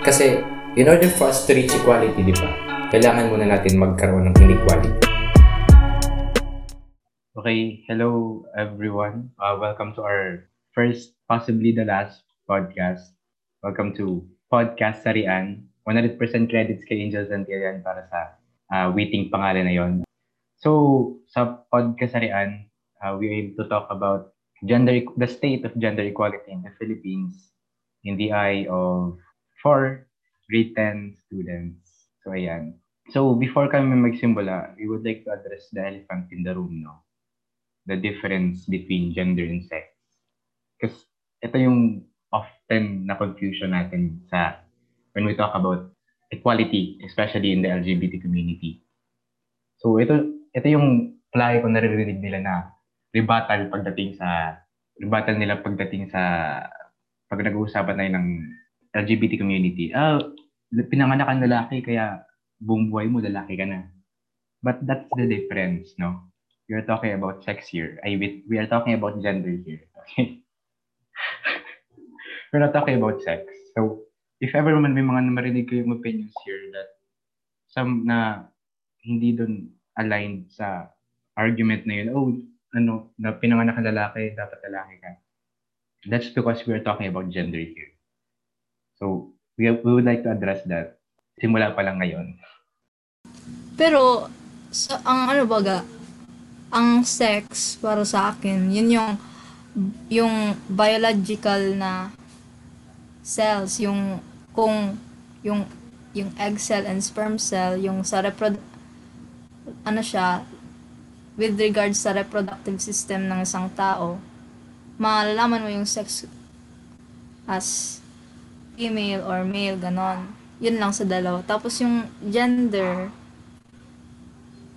Kasi, in order for us to reach equality, di ba? Kailangan muna natin magkaroon ng inequality. Okay, hello everyone. Uh, welcome to our first, possibly the last podcast. Welcome to Podcast Sarian. 100% credits kay Angel Santillan para sa uh, waiting pangalan na yon. So, sa Podcast Sarian, uh, we aim to talk about gender the state of gender equality in the Philippines in the eye of for grade 10 students. So, ayan. So, before kami magsimula, we would like to address the elephant in the room, no? The difference between gender and sex. Because ito yung often na confusion natin sa when we talk about equality, especially in the LGBT community. So, ito, ito yung play ko naririnig nila na rebuttal pagdating sa rebuttal nila pagdating sa pag nag-uusapan tayo ng LGBT community, ah, pinanganak kang lalaki kaya buong buhay mo lalaki ka na. But that's the difference, no? You're talking about sex here. I, we are talking about gender here. Okay? We're not talking about sex. So, if ever man may mga marinig kayong opinions here that some na hindi doon aligned sa argument na yun, oh, ano, na pinanganak ka lalaki, dapat lalaki ka. That's because we're talking about gender here. So, we, we would like to address that. Simula pa lang ngayon. Pero, sa, ang ano baga, ang sex para sa akin, yun yung yung biological na cells, yung kung yung yung egg cell and sperm cell, yung sa reprodu ano siya, with regards sa reproductive system ng isang tao, malalaman mo yung sex as female or male, ganon. Yun lang sa dalawa. Tapos yung gender,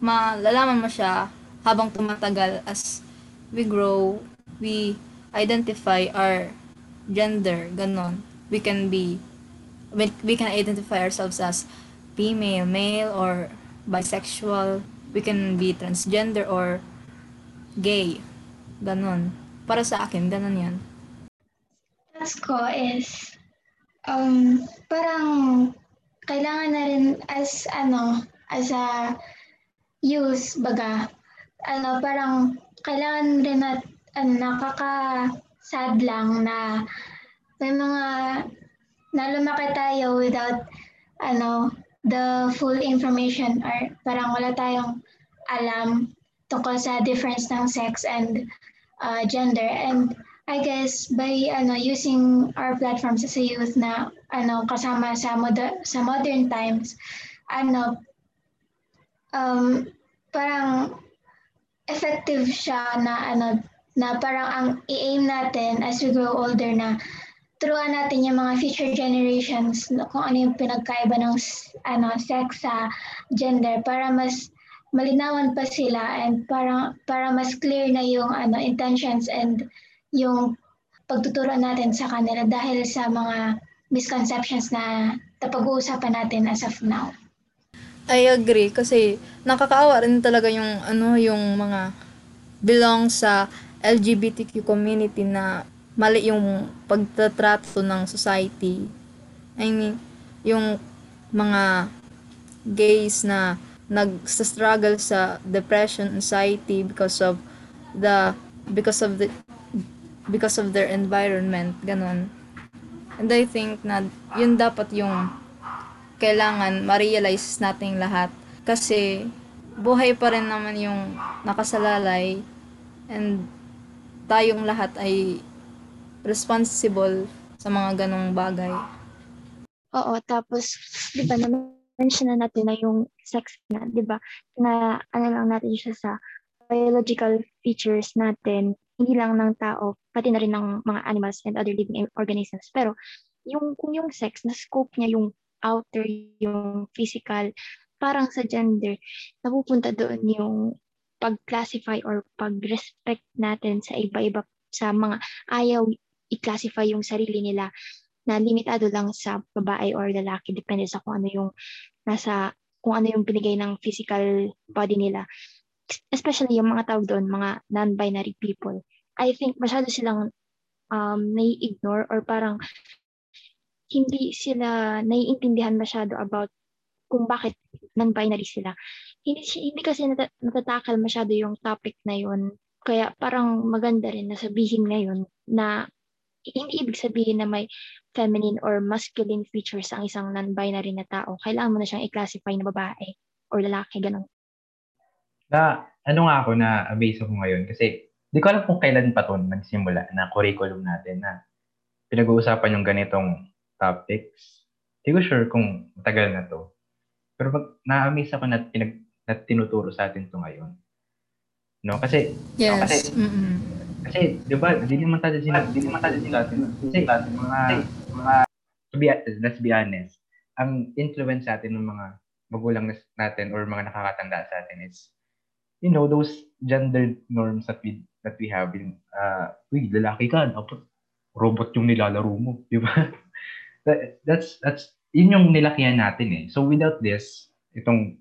malalaman mo siya habang tumatagal as we grow, we identify our gender, ganon. We can be, we, we can identify ourselves as female, male, or bisexual. We can be transgender or gay. Ganon. Para sa akin, ganon yan. Task ko is um, parang kailangan na rin as ano, as a youth baga, ano, parang kailangan rin at ano, nakaka-sad lang na may mga na lumaki tayo without ano, the full information or parang wala tayong alam tungkol sa difference ng sex and uh, gender. And I guess by ano using our platforms as a youth na ano kasama sa moder- sa modern times ano um parang effective siya na ano na parang ang i-aim natin as we grow older na turuan natin yung mga future generations kung ano yung pinagkaiba ng ano sex sa gender para mas malinawan pa sila and para para mas clear na yung ano intentions and yung pagtuturo natin sa kanila dahil sa mga misconceptions na napag-uusapan natin as of now. I agree kasi nakakaawa rin talaga yung ano yung mga belong sa LGBTQ community na mali yung pagtatrato ng society. I mean, yung mga gays na nag-struggle sa depression, anxiety because of the because of the because of their environment, ganun. And I think na yun dapat yung kailangan ma-realize nating lahat. Kasi buhay pa rin naman yung nakasalalay and tayong lahat ay responsible sa mga ganong bagay. Oo, tapos, di ba, na-mention na natin na yung sex na, di ba, na ano lang natin siya sa biological features natin hindi lang ng tao, pati na rin ng mga animals and other living organisms. Pero yung kung yung sex, na scope niya yung outer, yung physical, parang sa gender, napupunta doon yung pag-classify or pag-respect natin sa iba-iba, sa mga ayaw i-classify yung sarili nila na limitado lang sa babae or lalaki, depende sa kung ano yung nasa, kung ano yung binigay ng physical body nila especially yung mga tawag doon, mga non-binary people, I think masyado silang um, nai-ignore or parang hindi sila naiintindihan masyado about kung bakit non-binary sila. Hindi, hindi kasi nat- natatakal masyado yung topic na yun. Kaya parang maganda rin na sabihin ngayon na hindi ibig sabihin na may feminine or masculine features ang isang non-binary na tao. Kailangan mo na siyang i-classify na babae or lalaki, ganun. Na, ano nga ako na amaze ako ngayon kasi di ko alam kung kailan pa to nagsimula na curriculum natin na pinag-uusapan yung ganitong topics. Hindi ko sure kung matagal na to. Pero pag na-amaze ako na, pinag, na tinuturo sa atin to ngayon. No? Kasi, Yes. kasi, Mm-mm. kasi, di ba, hindi naman tayo sila, hindi naman tayo sila, kasi, mga, mga, to be, let's be honest, ang influence sa atin ng mga magulang natin or mga nakakatanda sa atin is, you know, those gender norms that we, that we have in, uh, uy, lalaki ka, dapat robot yung nilalaro mo, di ba? That, that's, that's, yun yung nilakihan natin eh. So without this, itong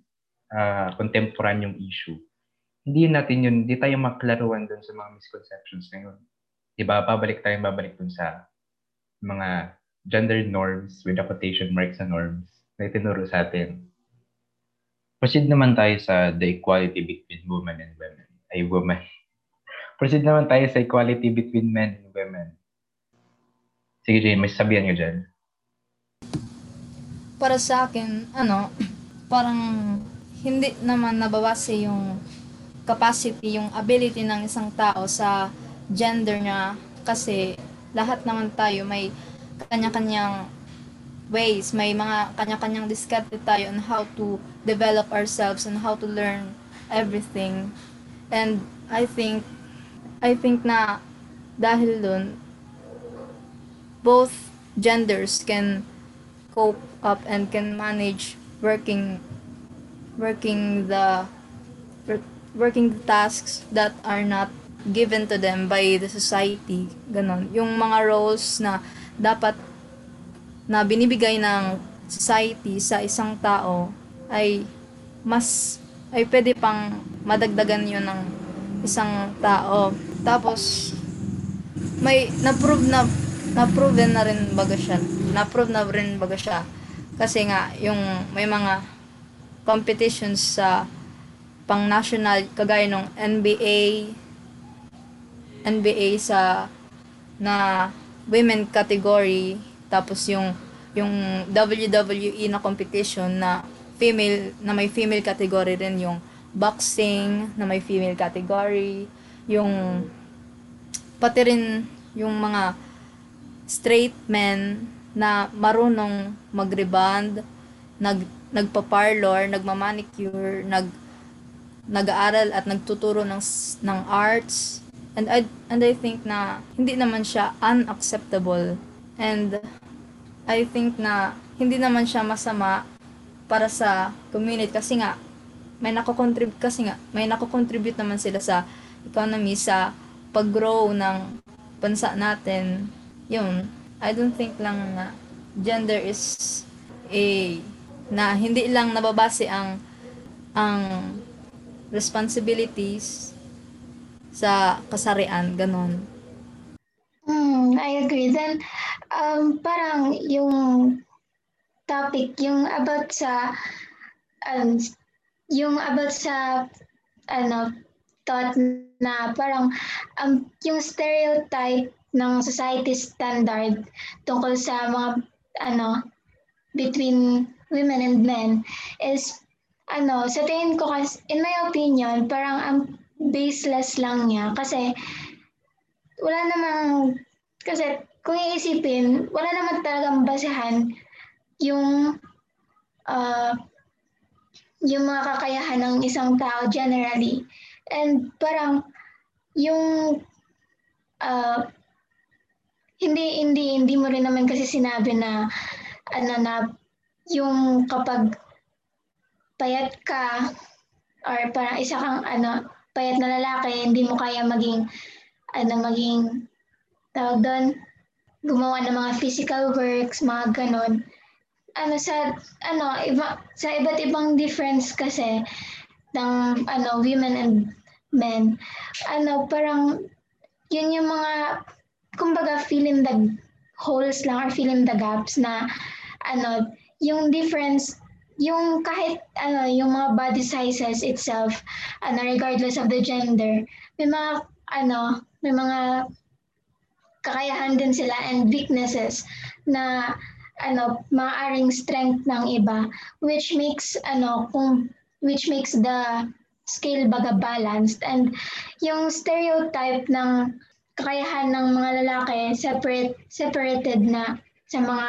uh, contemporary issue, hindi natin yun, hindi tayo maklaruan dun sa mga misconceptions na yun. Diba? Babalik tayo, babalik dun sa mga gender norms with the quotation marks sa norms na itinuro sa atin. Proceed naman tayo sa the equality between women and women. Ay, women. Proceed naman tayo sa equality between men and women. Sige, Jane, may sabihan nyo dyan. para sa akin, ano, parang hindi naman nababase yung capacity, yung ability ng isang tao sa gender niya kasi lahat naman tayo may kanya-kanyang ways, may mga kanya-kanyang diskarte tayo on how to develop ourselves and how to learn everything. And I think I think na dahil dun both genders can cope up and can manage working working the work- working the tasks that are not given to them by the society. Ganon. Yung mga roles na dapat na binibigay ng society sa isang tao ay mas ay pwede pang madagdagan yun ng isang tao tapos may na-prove na na-proven na rin baga siya. Na-prove na rin baga siya. Kasi nga, yung may mga competitions sa pang national kagaya ng NBA NBA sa na women category tapos yung yung WWE na competition na female na may female category rin yung boxing na may female category yung pati rin yung mga straight men na marunong mag-rebond, nag nagpa-parlor, nagma-manicure, nag nag-aaral at nagtuturo ng ng arts. And I and I think na hindi naman siya unacceptable. And I think na hindi naman siya masama para sa community kasi nga may nako-contribute kasi nga may nako-contribute naman sila sa economy sa pag-grow ng bansa natin. Yun, I don't think lang na gender is a na hindi lang nababase ang ang responsibilities sa kasarian, ganon. Hmm, I agree. Then, um, parang yung topic, yung about sa, um, yung about sa, ano, thought na parang um, yung stereotype ng society standard tungkol sa mga, ano, between women and men is, ano, sa tingin ko kasi, in my opinion, parang ang baseless lang niya kasi wala namang, kasi kung iisipin, wala naman talagang basehan yung uh, yung mga kakayahan ng isang tao generally. And parang yung uh, hindi hindi hindi mo rin naman kasi sinabi na ano na yung kapag payat ka or parang isa kang ano payat na lalaki hindi mo kaya maging ano maging tawag doon? Gumawa ng mga physical works mga ganon. Ano sa ano iba sa iba't ibang difference kasi ng ano women and men. Ano parang yun yung mga kumbaga fill in the holes lang or fill in the gaps na ano, yung difference yung kahit ano yung mga body sizes itself ano regardless of the gender may mga ano may mga kakayahan din sila and weaknesses na ano maaaring strength ng iba which makes ano kung which makes the scale baga balanced. And yung stereotype ng kakayahan ng mga lalaki separate separated na sa mga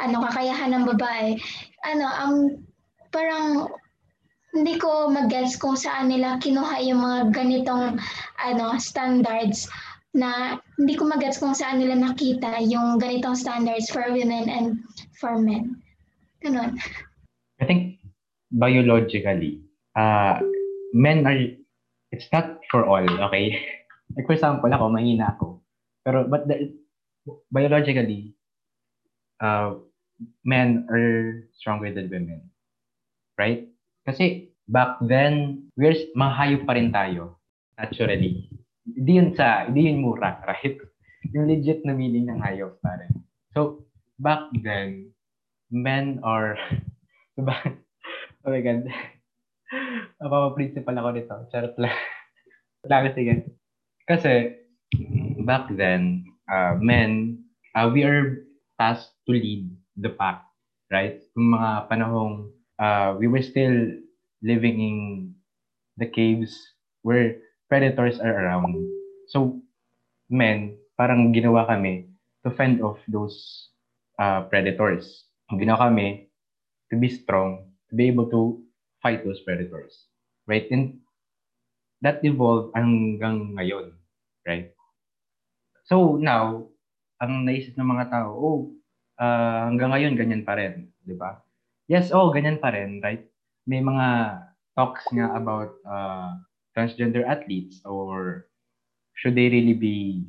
ano kakayahan ng babae ano ang parang hindi ko mag-guess kung saan nila kinuha yung mga ganitong ano standards na hindi ko mag-gets kung saan nila nakita yung ganitong standards for women and for men. Ganon. I think biologically, uh, men are, it's not for all, okay? Like for example, ako, mahina ako. Pero, but the, biologically, uh, men are stronger than women. Right? Kasi back then, we're, mahayop pa rin tayo, naturally. Hindi yun sa, hindi yun mura, right? Yung legit na meaning ng hayop pa rin. So, back then, men are, diba? Oh my God. Mapapa-principal ako nito. Charot lang. Lang, sige. Kasi, back then, uh, men, uh, we are tasked to lead the pack, right? Yung mga panahong uh, we were still living in the caves where predators are around. So, men, parang ginawa kami to fend off those uh, predators. Ginawa kami to be strong, to be able to fight those predators. Right? And that evolved hanggang ngayon. Right? So, now, ang naisip ng mga tao, oh, uh, hanggang ngayon, ganyan pa rin. Di ba? Yes, oh, ganyan pa rin, right? May mga talks nga about uh, transgender athletes or should they really be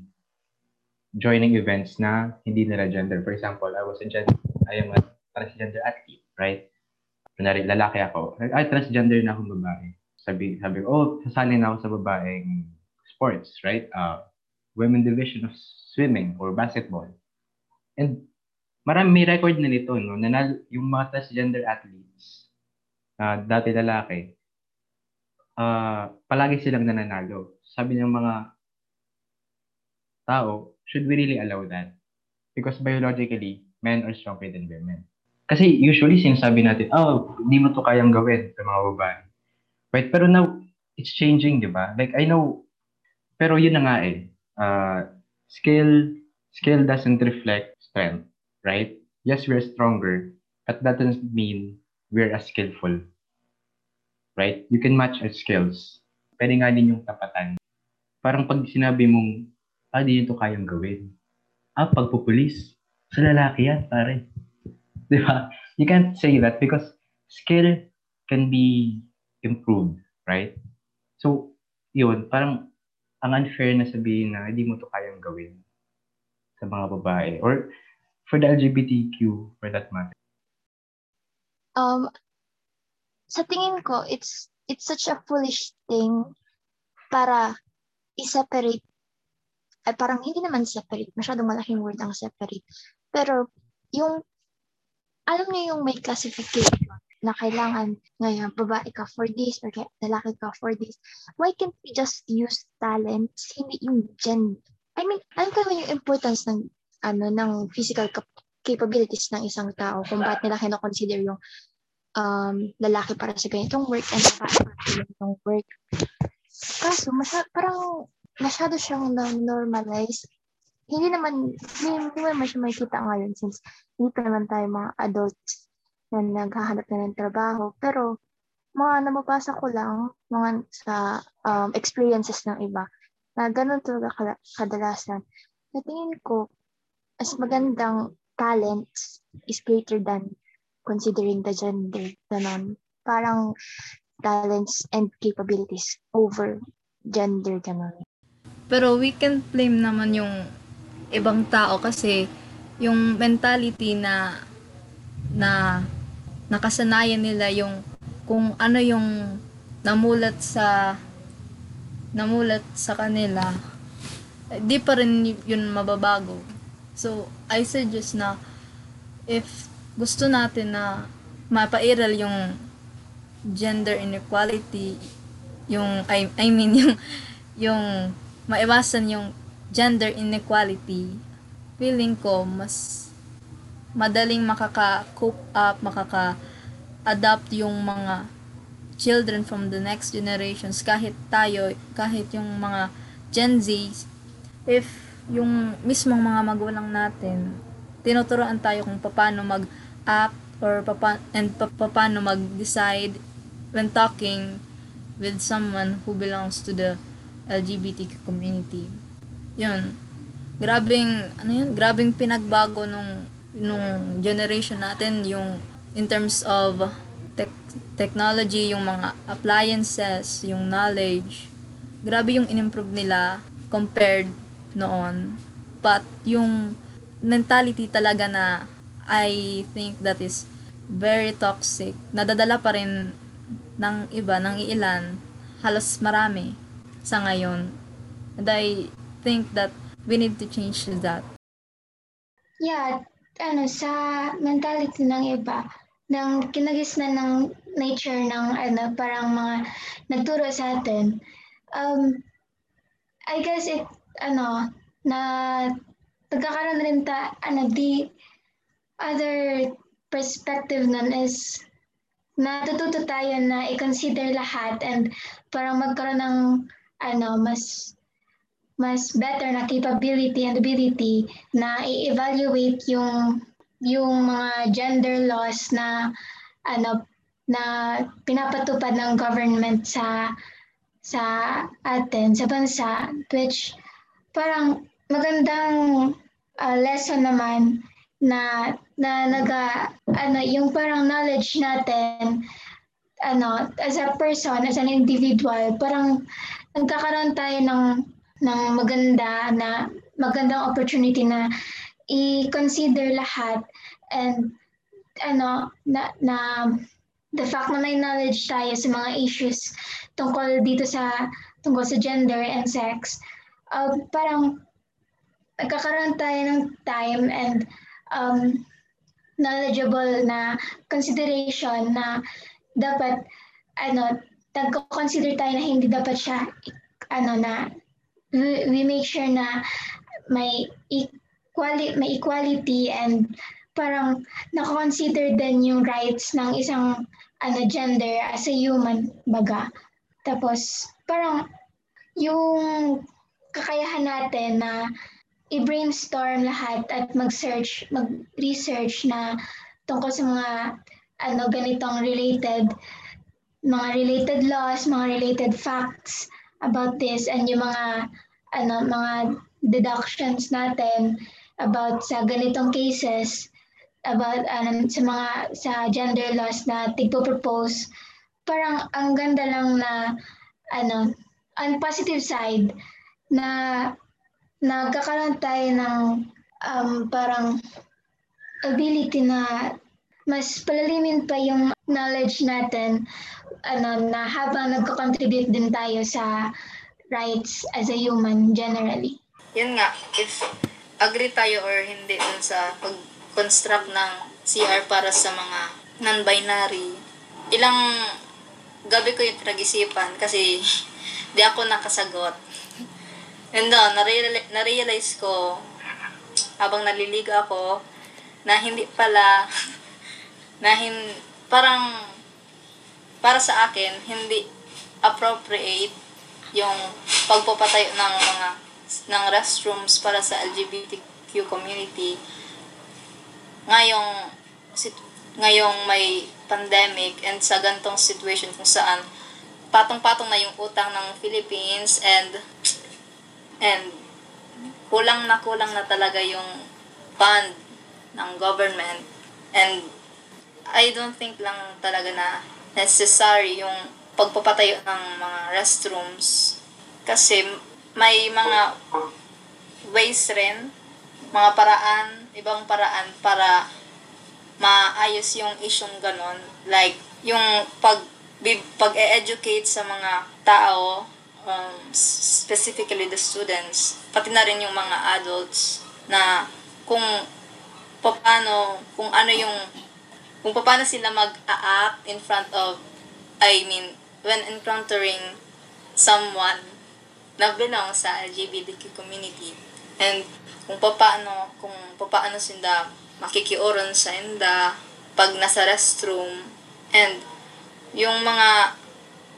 joining events na hindi nila gender. For example, I was a gen I am a transgender athlete, right? Kunwari, lalaki ako. Ay, transgender na akong babae. Sabi, sabi ko, oh, sasali na ako sa babaeng sports, right? Uh, women division of swimming or basketball. And marami may record na nito, no? Na yung mga transgender athletes, uh, dati lalaki, uh, palagi silang nananalo. Sabi ng mga tao, should we really allow that? Because biologically, men are stronger than women. Kasi usually sinasabi natin, oh, hindi mo to kayang gawin sa mga babae. Right? Pero now, it's changing, di ba? Like, I know, pero yun na nga eh. Uh, skill, skill doesn't reflect strength, right? Yes, we're stronger, but that doesn't mean we're as skillful. Right? You can match our skills. Pwede nga din yung tapatan. Parang pag sinabi mong, ah, di nito kayang gawin. Ah, pagpupulis. Sa lalaki yan, pare. Di ba? You can't say that because skill can be improved, right? So, yun, parang ang unfair na sabihin na hindi mo to kayang gawin sa mga babae or for the LGBTQ for that matter. Um, sa tingin ko, it's it's such a foolish thing para i-separate ay parang hindi naman separate, masyadong malaking word ang separate. Pero yung alam niyo yung may classification na kailangan ngayon babae ka for this or lalaki ka for this. Why can't we just use talents, hindi yung gender? I mean, alam ko yung importance ng ano ng physical cap- capabilities ng isang tao kung bakit nila kino-consider yung um, lalaki para sa ganitong work and babae para sa ganitong work. Kaso, masya, parang masyado siyang na-normalize. Hindi naman, hindi, hindi naman siya makikita ngayon since hindi pa naman tayo mga adults na naghahanap na ng trabaho. Pero, mga namabasa ko lang, mga sa um, experiences ng iba, na ganun talaga kadalasan. Sa tingin ko, as magandang talents is greater than considering the gender. Ganon. Parang talents and capabilities over gender. Ganon. Pero we can blame naman yung ibang tao kasi yung mentality na na nakasanayan nila yung kung ano yung namulat sa namulat sa kanila di pa rin yun mababago So, I suggest na if gusto natin na mapairal yung gender inequality, yung, I, I mean, yung, yung maiwasan yung gender inequality, feeling ko mas madaling makaka-cope up, makaka-adapt yung mga children from the next generations kahit tayo, kahit yung mga Gen Z, if yung mismong mga magulang natin, tinuturoan tayo kung paano mag-act or papa, and pa, paano mag-decide when talking with someone who belongs to the LGBTQ community. Yun. Grabing, ano yun? Grabing pinagbago nung, nung generation natin, yung in terms of tech, technology, yung mga appliances, yung knowledge. Grabe yung in-improve nila compared noon. But yung mentality talaga na I think that is very toxic. Nadadala pa rin ng iba, ng ilan, halos marami sa ngayon. And I think that we need to change that. Yeah, ano, sa mentality ng iba, ng kinagisnan ng nature ng ano, parang mga nagturo sa atin, um, I guess it, ano, na nagkakaroon rin ta, ano, di, other perspective nun is natututo tayo na i-consider lahat and parang magkaroon ng ano mas mas better na capability and ability na i-evaluate yung yung mga gender laws na ano na pinapatupad ng government sa sa atin sa bansa which parang magandang uh, lesson naman na na naga ano yung parang knowledge natin ano as a person as an individual parang nagkakaroon tayo ng ng maganda na magandang opportunity na i-consider lahat and ano na, na the fact na may knowledge tayo sa mga issues tungkol dito sa tungkol sa gender and sex uh, parang nagkakaroon tayo ng time and um, knowledgeable na consideration na dapat ano nagko-consider tayo na hindi dapat siya ano na we, we make sure na may equality may equality and parang nako-consider din yung rights ng isang ano gender as a human baga. Tapos parang yung kakayahan natin na i-brainstorm lahat at mag-search, mag-research na tungkol sa mga ano ganitong related mga related laws, mga related facts about this and yung mga ano mga deductions natin about sa ganitong cases about ano, sa mga sa gender laws na tigpo-propose. Parang ang ganda lang na ano on positive side na nagkakaroon tayo ng um, parang ability na mas palalimin pa yung knowledge natin ano, na habang nagko-contribute din tayo sa rights as a human generally. Yun nga, if agree tayo or hindi dun sa pag-construct ng CR para sa mga non-binary, ilang gabi ko yung pinag-isipan kasi di ako nakasagot And uh, nare- na-realize ko, habang naliliga ako, na hindi pala, na hin, parang, para sa akin, hindi appropriate yung pagpapatayo ng mga ng restrooms para sa LGBTQ community. Ngayong sit, ngayong may pandemic and sa gantong situation kung saan patong-patong na yung utang ng Philippines and And kulang na kulang na talaga yung fund ng government. And I don't think lang talaga na necessary yung pagpapatayo ng mga restrooms. Kasi may mga ways rin, mga paraan, ibang paraan para maayos yung isyong ganon. Like, yung pag pag-e-educate sa mga tao um, specifically the students, pati na rin yung mga adults na kung paano, kung ano yung, kung paano sila mag-act in front of, I mean, when encountering someone na belong sa LGBTQ community. And kung paano, kung paano sila makikiuron sa inda pag nasa restroom and yung mga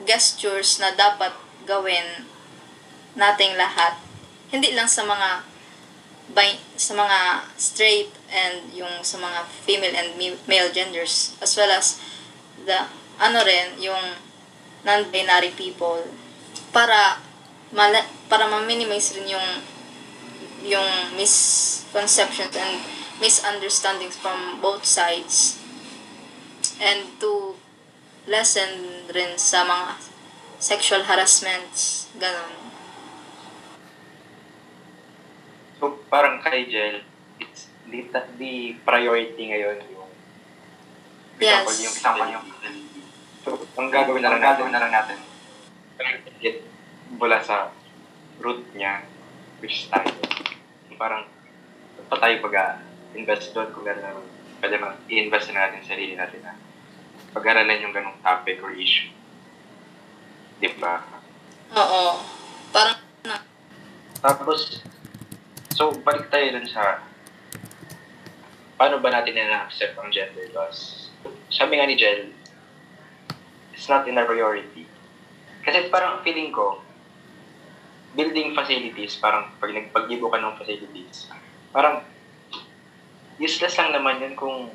gestures na dapat gawin nating lahat. Hindi lang sa mga by, sa mga straight and yung sa mga female and male genders as well as the ano rin yung non-binary people. Para mala, para ma-minimize rin yung yung misconceptions and misunderstandings from both sides. And to lessen rin sa mga sexual harassments, ganon. So, parang kay Jel, it's di, di priority ngayon yung Yes. example, yung example yung So, ang gagawin na lang natin, na lang natin, get mula sa root niya, which is tayo. Parang, pa tayo pag-invest doon kung gano'n pwede mag i-invest na natin sa sarili natin na pag-aralan yung ganong topic or issue. Di ba? Oo. Parang, na, Tapos, so balik tayo dun sa paano ba natin na-accept ang gender loss? Sabi nga ni Jel, it's not in a priority. Kasi parang feeling ko, building facilities, parang pag nagpag-ibo ka ng facilities, parang useless lang naman yun kung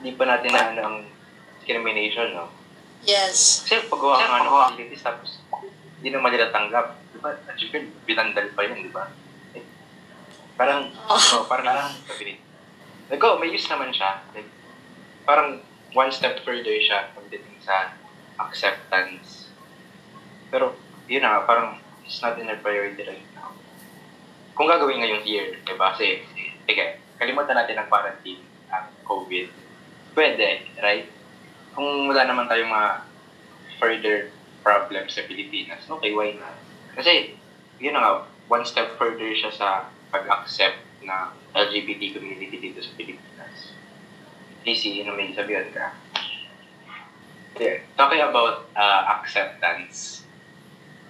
hindi pa natin na ano ang discrimination, no? Yes. Kasi paggawa ka nga ng facilities tapos hindi naman nila tanggap. Di ba? At syempre, binandal pa yun, di ba? Eh, parang, oh. parang lang, sabi Like, oh, may use naman siya. Like, parang one step further siya pagdating sa acceptance. Pero, yun na parang it's not in our priority right now. Kung gagawin ngayong year, di ba? Kasi, sige, kalimutan natin ang quarantine, ang COVID. Pwede, right? Kung wala naman tayong mga further problems sa Pilipinas, okay, why not? Kasi, yun na nga, one step further siya sa pag-accept na LGBT community dito sa Pilipinas. DC, ano may sabihan ka? Yeah. Talking about uh, acceptance,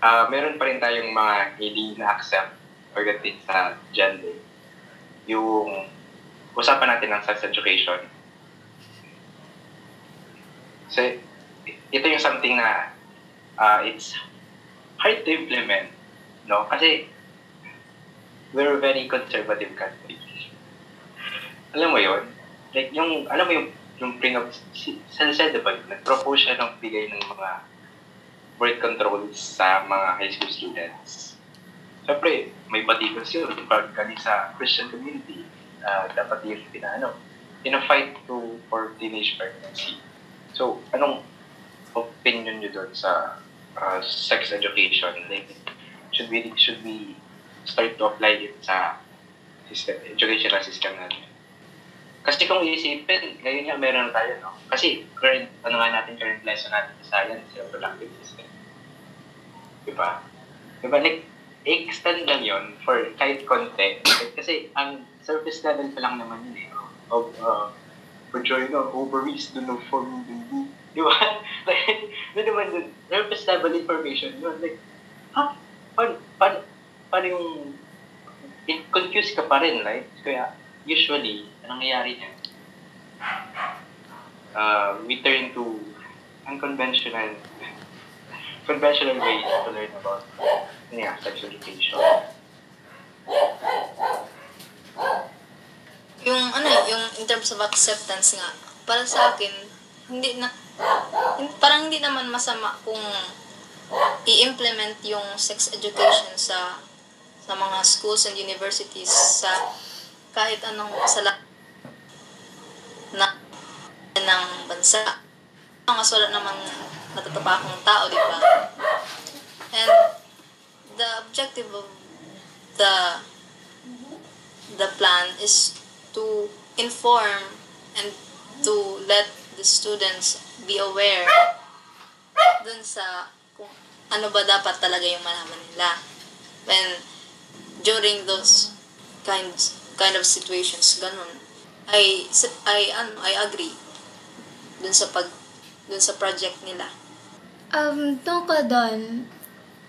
uh, meron pa rin tayong mga hindi na-accept pagdating sa gender. Yung usapan natin ng sex education. So, ito yung something na uh, it's hard to implement, no? Kasi we're a very conservative country. Alam mo yon Like, yung, alam mo yung, yung bring up, si Salsa, di ba, nag-propose siya ng bigay ng mga birth controls sa mga high school students. Siyempre, may batikos yun. Pag kani sa Christian community, uh, dapat yung pinaano, in a fight to for teenage pregnancy. So, anong opinion nyo doon sa uh, sex education? Like, should we, should we start to apply it sa system, educational system natin. Kasi kung iisipin, ngayon nga meron na tayo, no? Kasi current, ano nga natin, current lesson natin sa science, yung reproductive system. Diba? Diba? Like, extend lang yon for kahit konti. Kasi ang surface level pa lang naman yun eh. Of, uh, vagina, ovaries, do not form baby. Di ba? like, na naman dun, level information yun. Like, ha? Paano, paano, paano yung confused ka pa rin, right? Kaya usually, anong nangyayari niya? Uh, we turn to unconventional conventional ways to learn about yeah, sex education. Yung ano, yung in terms of acceptance nga, para sa akin, hindi na, parang hindi naman masama kung i-implement yung sex education sa sa mga schools and universities sa kahit anong sa lahat na ng bansa. Mga wala naman natatapakong tao, di ba? And the objective of the the plan is to inform and to let the students be aware dun sa kung ano ba dapat talaga yung malaman nila when during those kinds kind of situations, ganun. I, I, ano, I agree dun sa pag, dun sa project nila. Um, tungkol doon,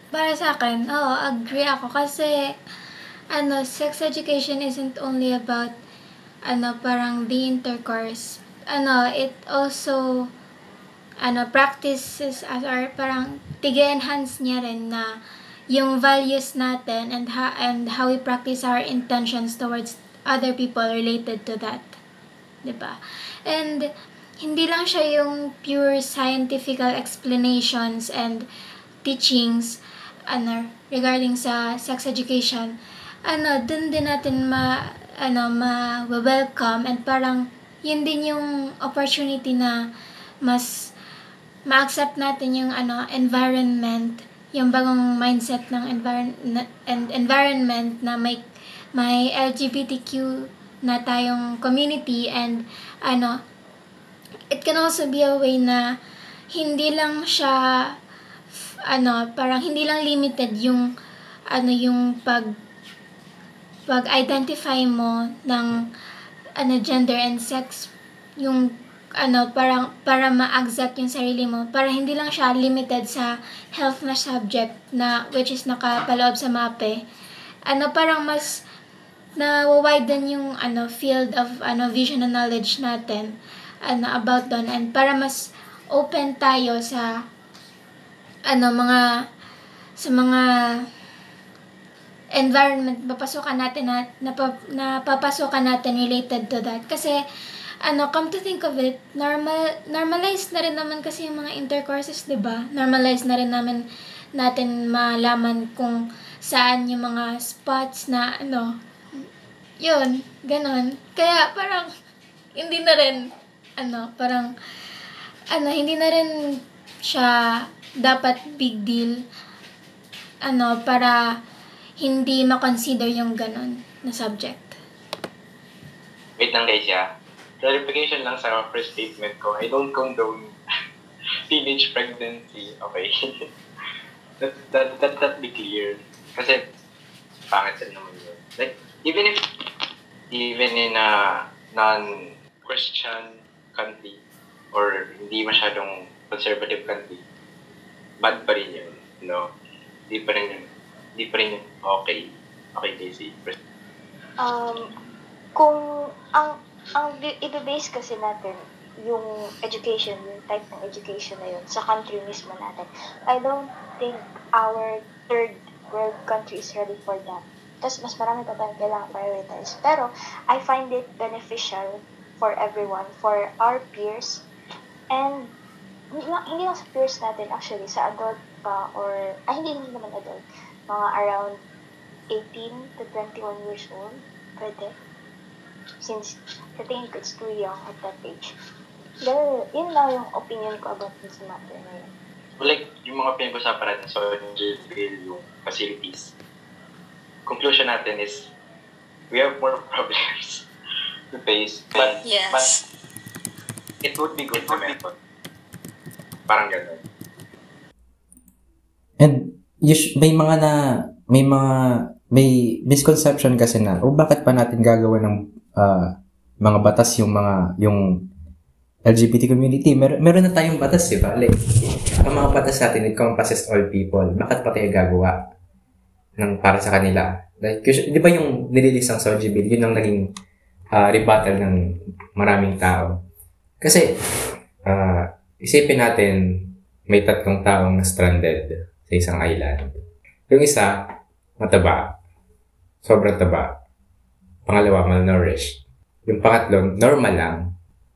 para sa akin, oo, agree ako. Kasi, ano, sex education isn't only about, ano, parang the intercourse. Ano, it also, ano, practices as our, parang, tiga-enhance niya rin na yung values natin and, ha, and how we practice our intentions towards other people related to that. ba? And hindi lang siya yung pure scientific explanations and teachings ano regarding sa sex education ano dun din natin ma ano ma welcome and parang yun din yung opportunity na mas ma-accept natin yung ano environment yung bagong mindset ng environment and environment na may may LGBTQ na tayong community and ano it can also be a way na hindi lang siya ano parang hindi lang limited yung ano yung pag pag-identify mo ng ano gender and sex yung ano parang para ma-accept yung sarili mo para hindi lang siya limited sa health na subject na which is nakapaloob sa MAPE ano parang mas na widen yung ano field of ano vision and knowledge natin ano about doon and para mas open tayo sa ano mga sa mga environment papasokan natin na napap, napapasokan natin related to that kasi ano come to think of it normal normalized na rin naman kasi yung mga intercourses 'di ba normalized na rin naman natin malaman kung saan yung mga spots na ano yun, ganon. Kaya parang, hindi na rin, ano, parang, ano, hindi na rin siya dapat big deal, ano, para hindi ma-consider yung ganon na subject. Wait lang guys, yeah. Clarification lang sa first statement ko. I don't condone teenage pregnancy. Okay. that, that, that, that be clear. Kasi, pangit sa naman yun. Like, even if even in a non-Christian country or hindi masyadong conservative country, bad pa rin yun. No? Hindi pa rin yun. Hindi pa rin okay. Okay, Daisy. Um, kung ang ang i-base kasi natin yung education, yung type ng education na yun sa country mismo natin. I don't think our third world country is ready for that. Tapos mas marami pa tayong kailangan prioritize. Pero I find it beneficial for everyone, for our peers, and hindi lang, hindi lang sa peers natin actually, sa adult pa or, ay hindi naman adult, mga around 18 to 21 years old, pwede. Since, I think it's too young at that age. Dahil, yun lang yung opinion ko about this matter na yun. Like, yung mga pinag-usapan natin sa so, yung facilities, conclusion natin is we have more problems to face. But, Yes. but it would be good to method. Parang ganun. And us- may mga na may mga may misconception kasi na o bakit pa natin gagawa ng ah, mga batas yung mga yung LGBT community. Mer meron na tayong batas, di ba? Like, ang mga batas natin, it encompasses all people. Bakit pa tayo gagawa ng para sa kanila? Like, di ba yung nililis ng Soji Bill, yun ang naging ah, rebuttal ng maraming tao. Kasi, ah, isipin natin, may tatlong taong na stranded sa isang island. Yung isa, mataba. Sobrang taba. Pangalawa, malnourished. Yung pangatlo, normal lang.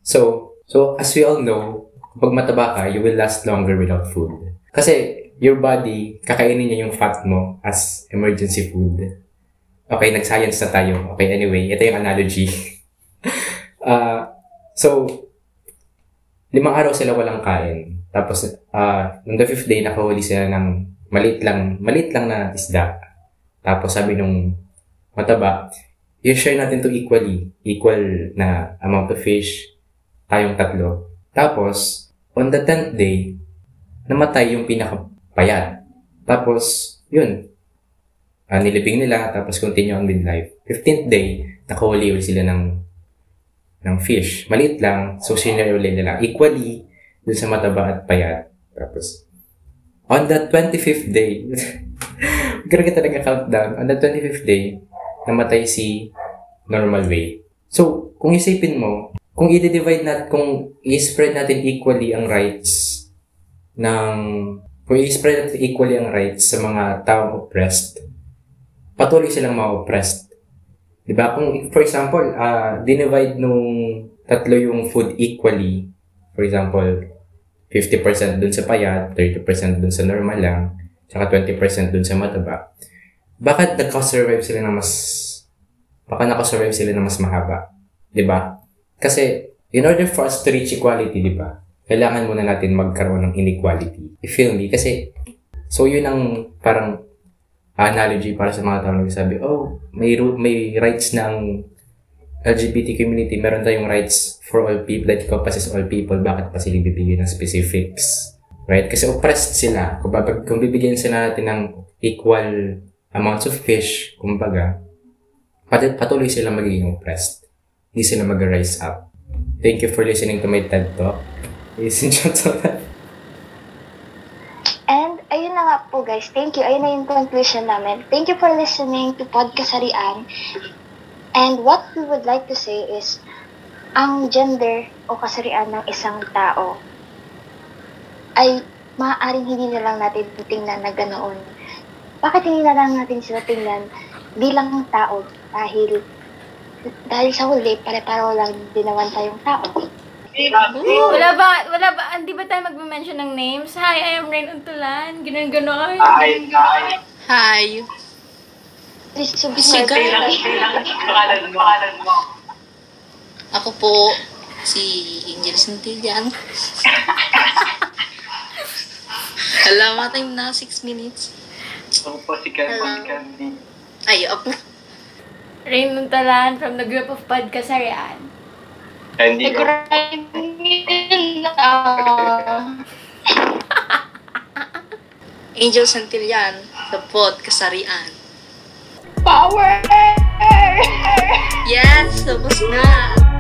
So, so as we all know, kapag mataba ka, you will last longer without food. Kasi, your body, kakainin niya yung fat mo as emergency food. Okay, nag-science na tayo. Okay, anyway, ito yung analogy. Ah, so, limang araw sila walang kain. Tapos, ah, nung the fifth day, nakahuli sila ng maliit lang, maliit lang na isda. Tapos sabi nung mataba, i-share natin to equally, equal na amount of fish, tayong tatlo. Tapos, on the 10th day, namatay yung pinakapayat. Tapos, yun, ah, nilibing nila, tapos continue on with life. 15th day, nakahuli ulit sila ng ng fish. Maliit lang, so sinare ulit nila. Equally, dun sa mataba at payat. Tapos, on the 25th day, Grabe talaga countdown. On the 25th day, namatay si normal weight. So, kung isipin mo, kung i-divide natin, kung i-spread natin equally ang rights ng, kung i-spread natin equally ang rights sa mga taong oppressed, patuloy silang ma-oppressed. Diba? Kung, for example, uh, dinivide nung tatlo yung food equally, for example, 50% dun sa payat, 30% dun sa normal lang, tsaka 20% dun sa mataba, bakit nakasurvive sila na mas, baka nakasurvive sila na mas mahaba? ba? Kasi, in order for us to reach equality, di ba? Kailangan muna natin magkaroon ng inequality. You feel me? Kasi, so yun ang parang analogy para sa mga tao na sabi, oh, may, may rights ng LGBT community, meron tayong rights for all people that encompasses all people, bakit pa sila bibigyan ng specifics? Right? Kasi oppressed sila. Kung, kung bibigyan sila natin ng equal amounts of fish, kumbaga, pat- patuloy sila magiging oppressed. Hindi sila mag-rise up. Thank you for listening to my TED Talk. Ladies and gentlemen. And ayun na nga po guys, thank you. Ayun na yung conclusion namin. Thank you for listening to Podcasarian. And what we would like to say is, ang gender o kasarian ng isang tao ay maaaring hindi na lang natin tingnan na ganoon. Bakit hindi na lang natin sila tingnan bilang tao? Dahil dahil sa huli, pare-pareho lang din naman tayong tao. Wala ba, wala ba, hindi ba tayo mag-mention ng names? Hi, I am Rain Untulan. Ganun, ganun. Hi, hi. Hi. Please Siga. subscribe. Pangalan mo. Ako po, si Angel Santillan. Alam, time na 6 minutes. Ako po si. Hello. Candy. Ay, ako. Rain Untulan from the group of Podcasarian. Candy ko. Angel Santillan, sa pod kasarian. Power! Yes, tapos na.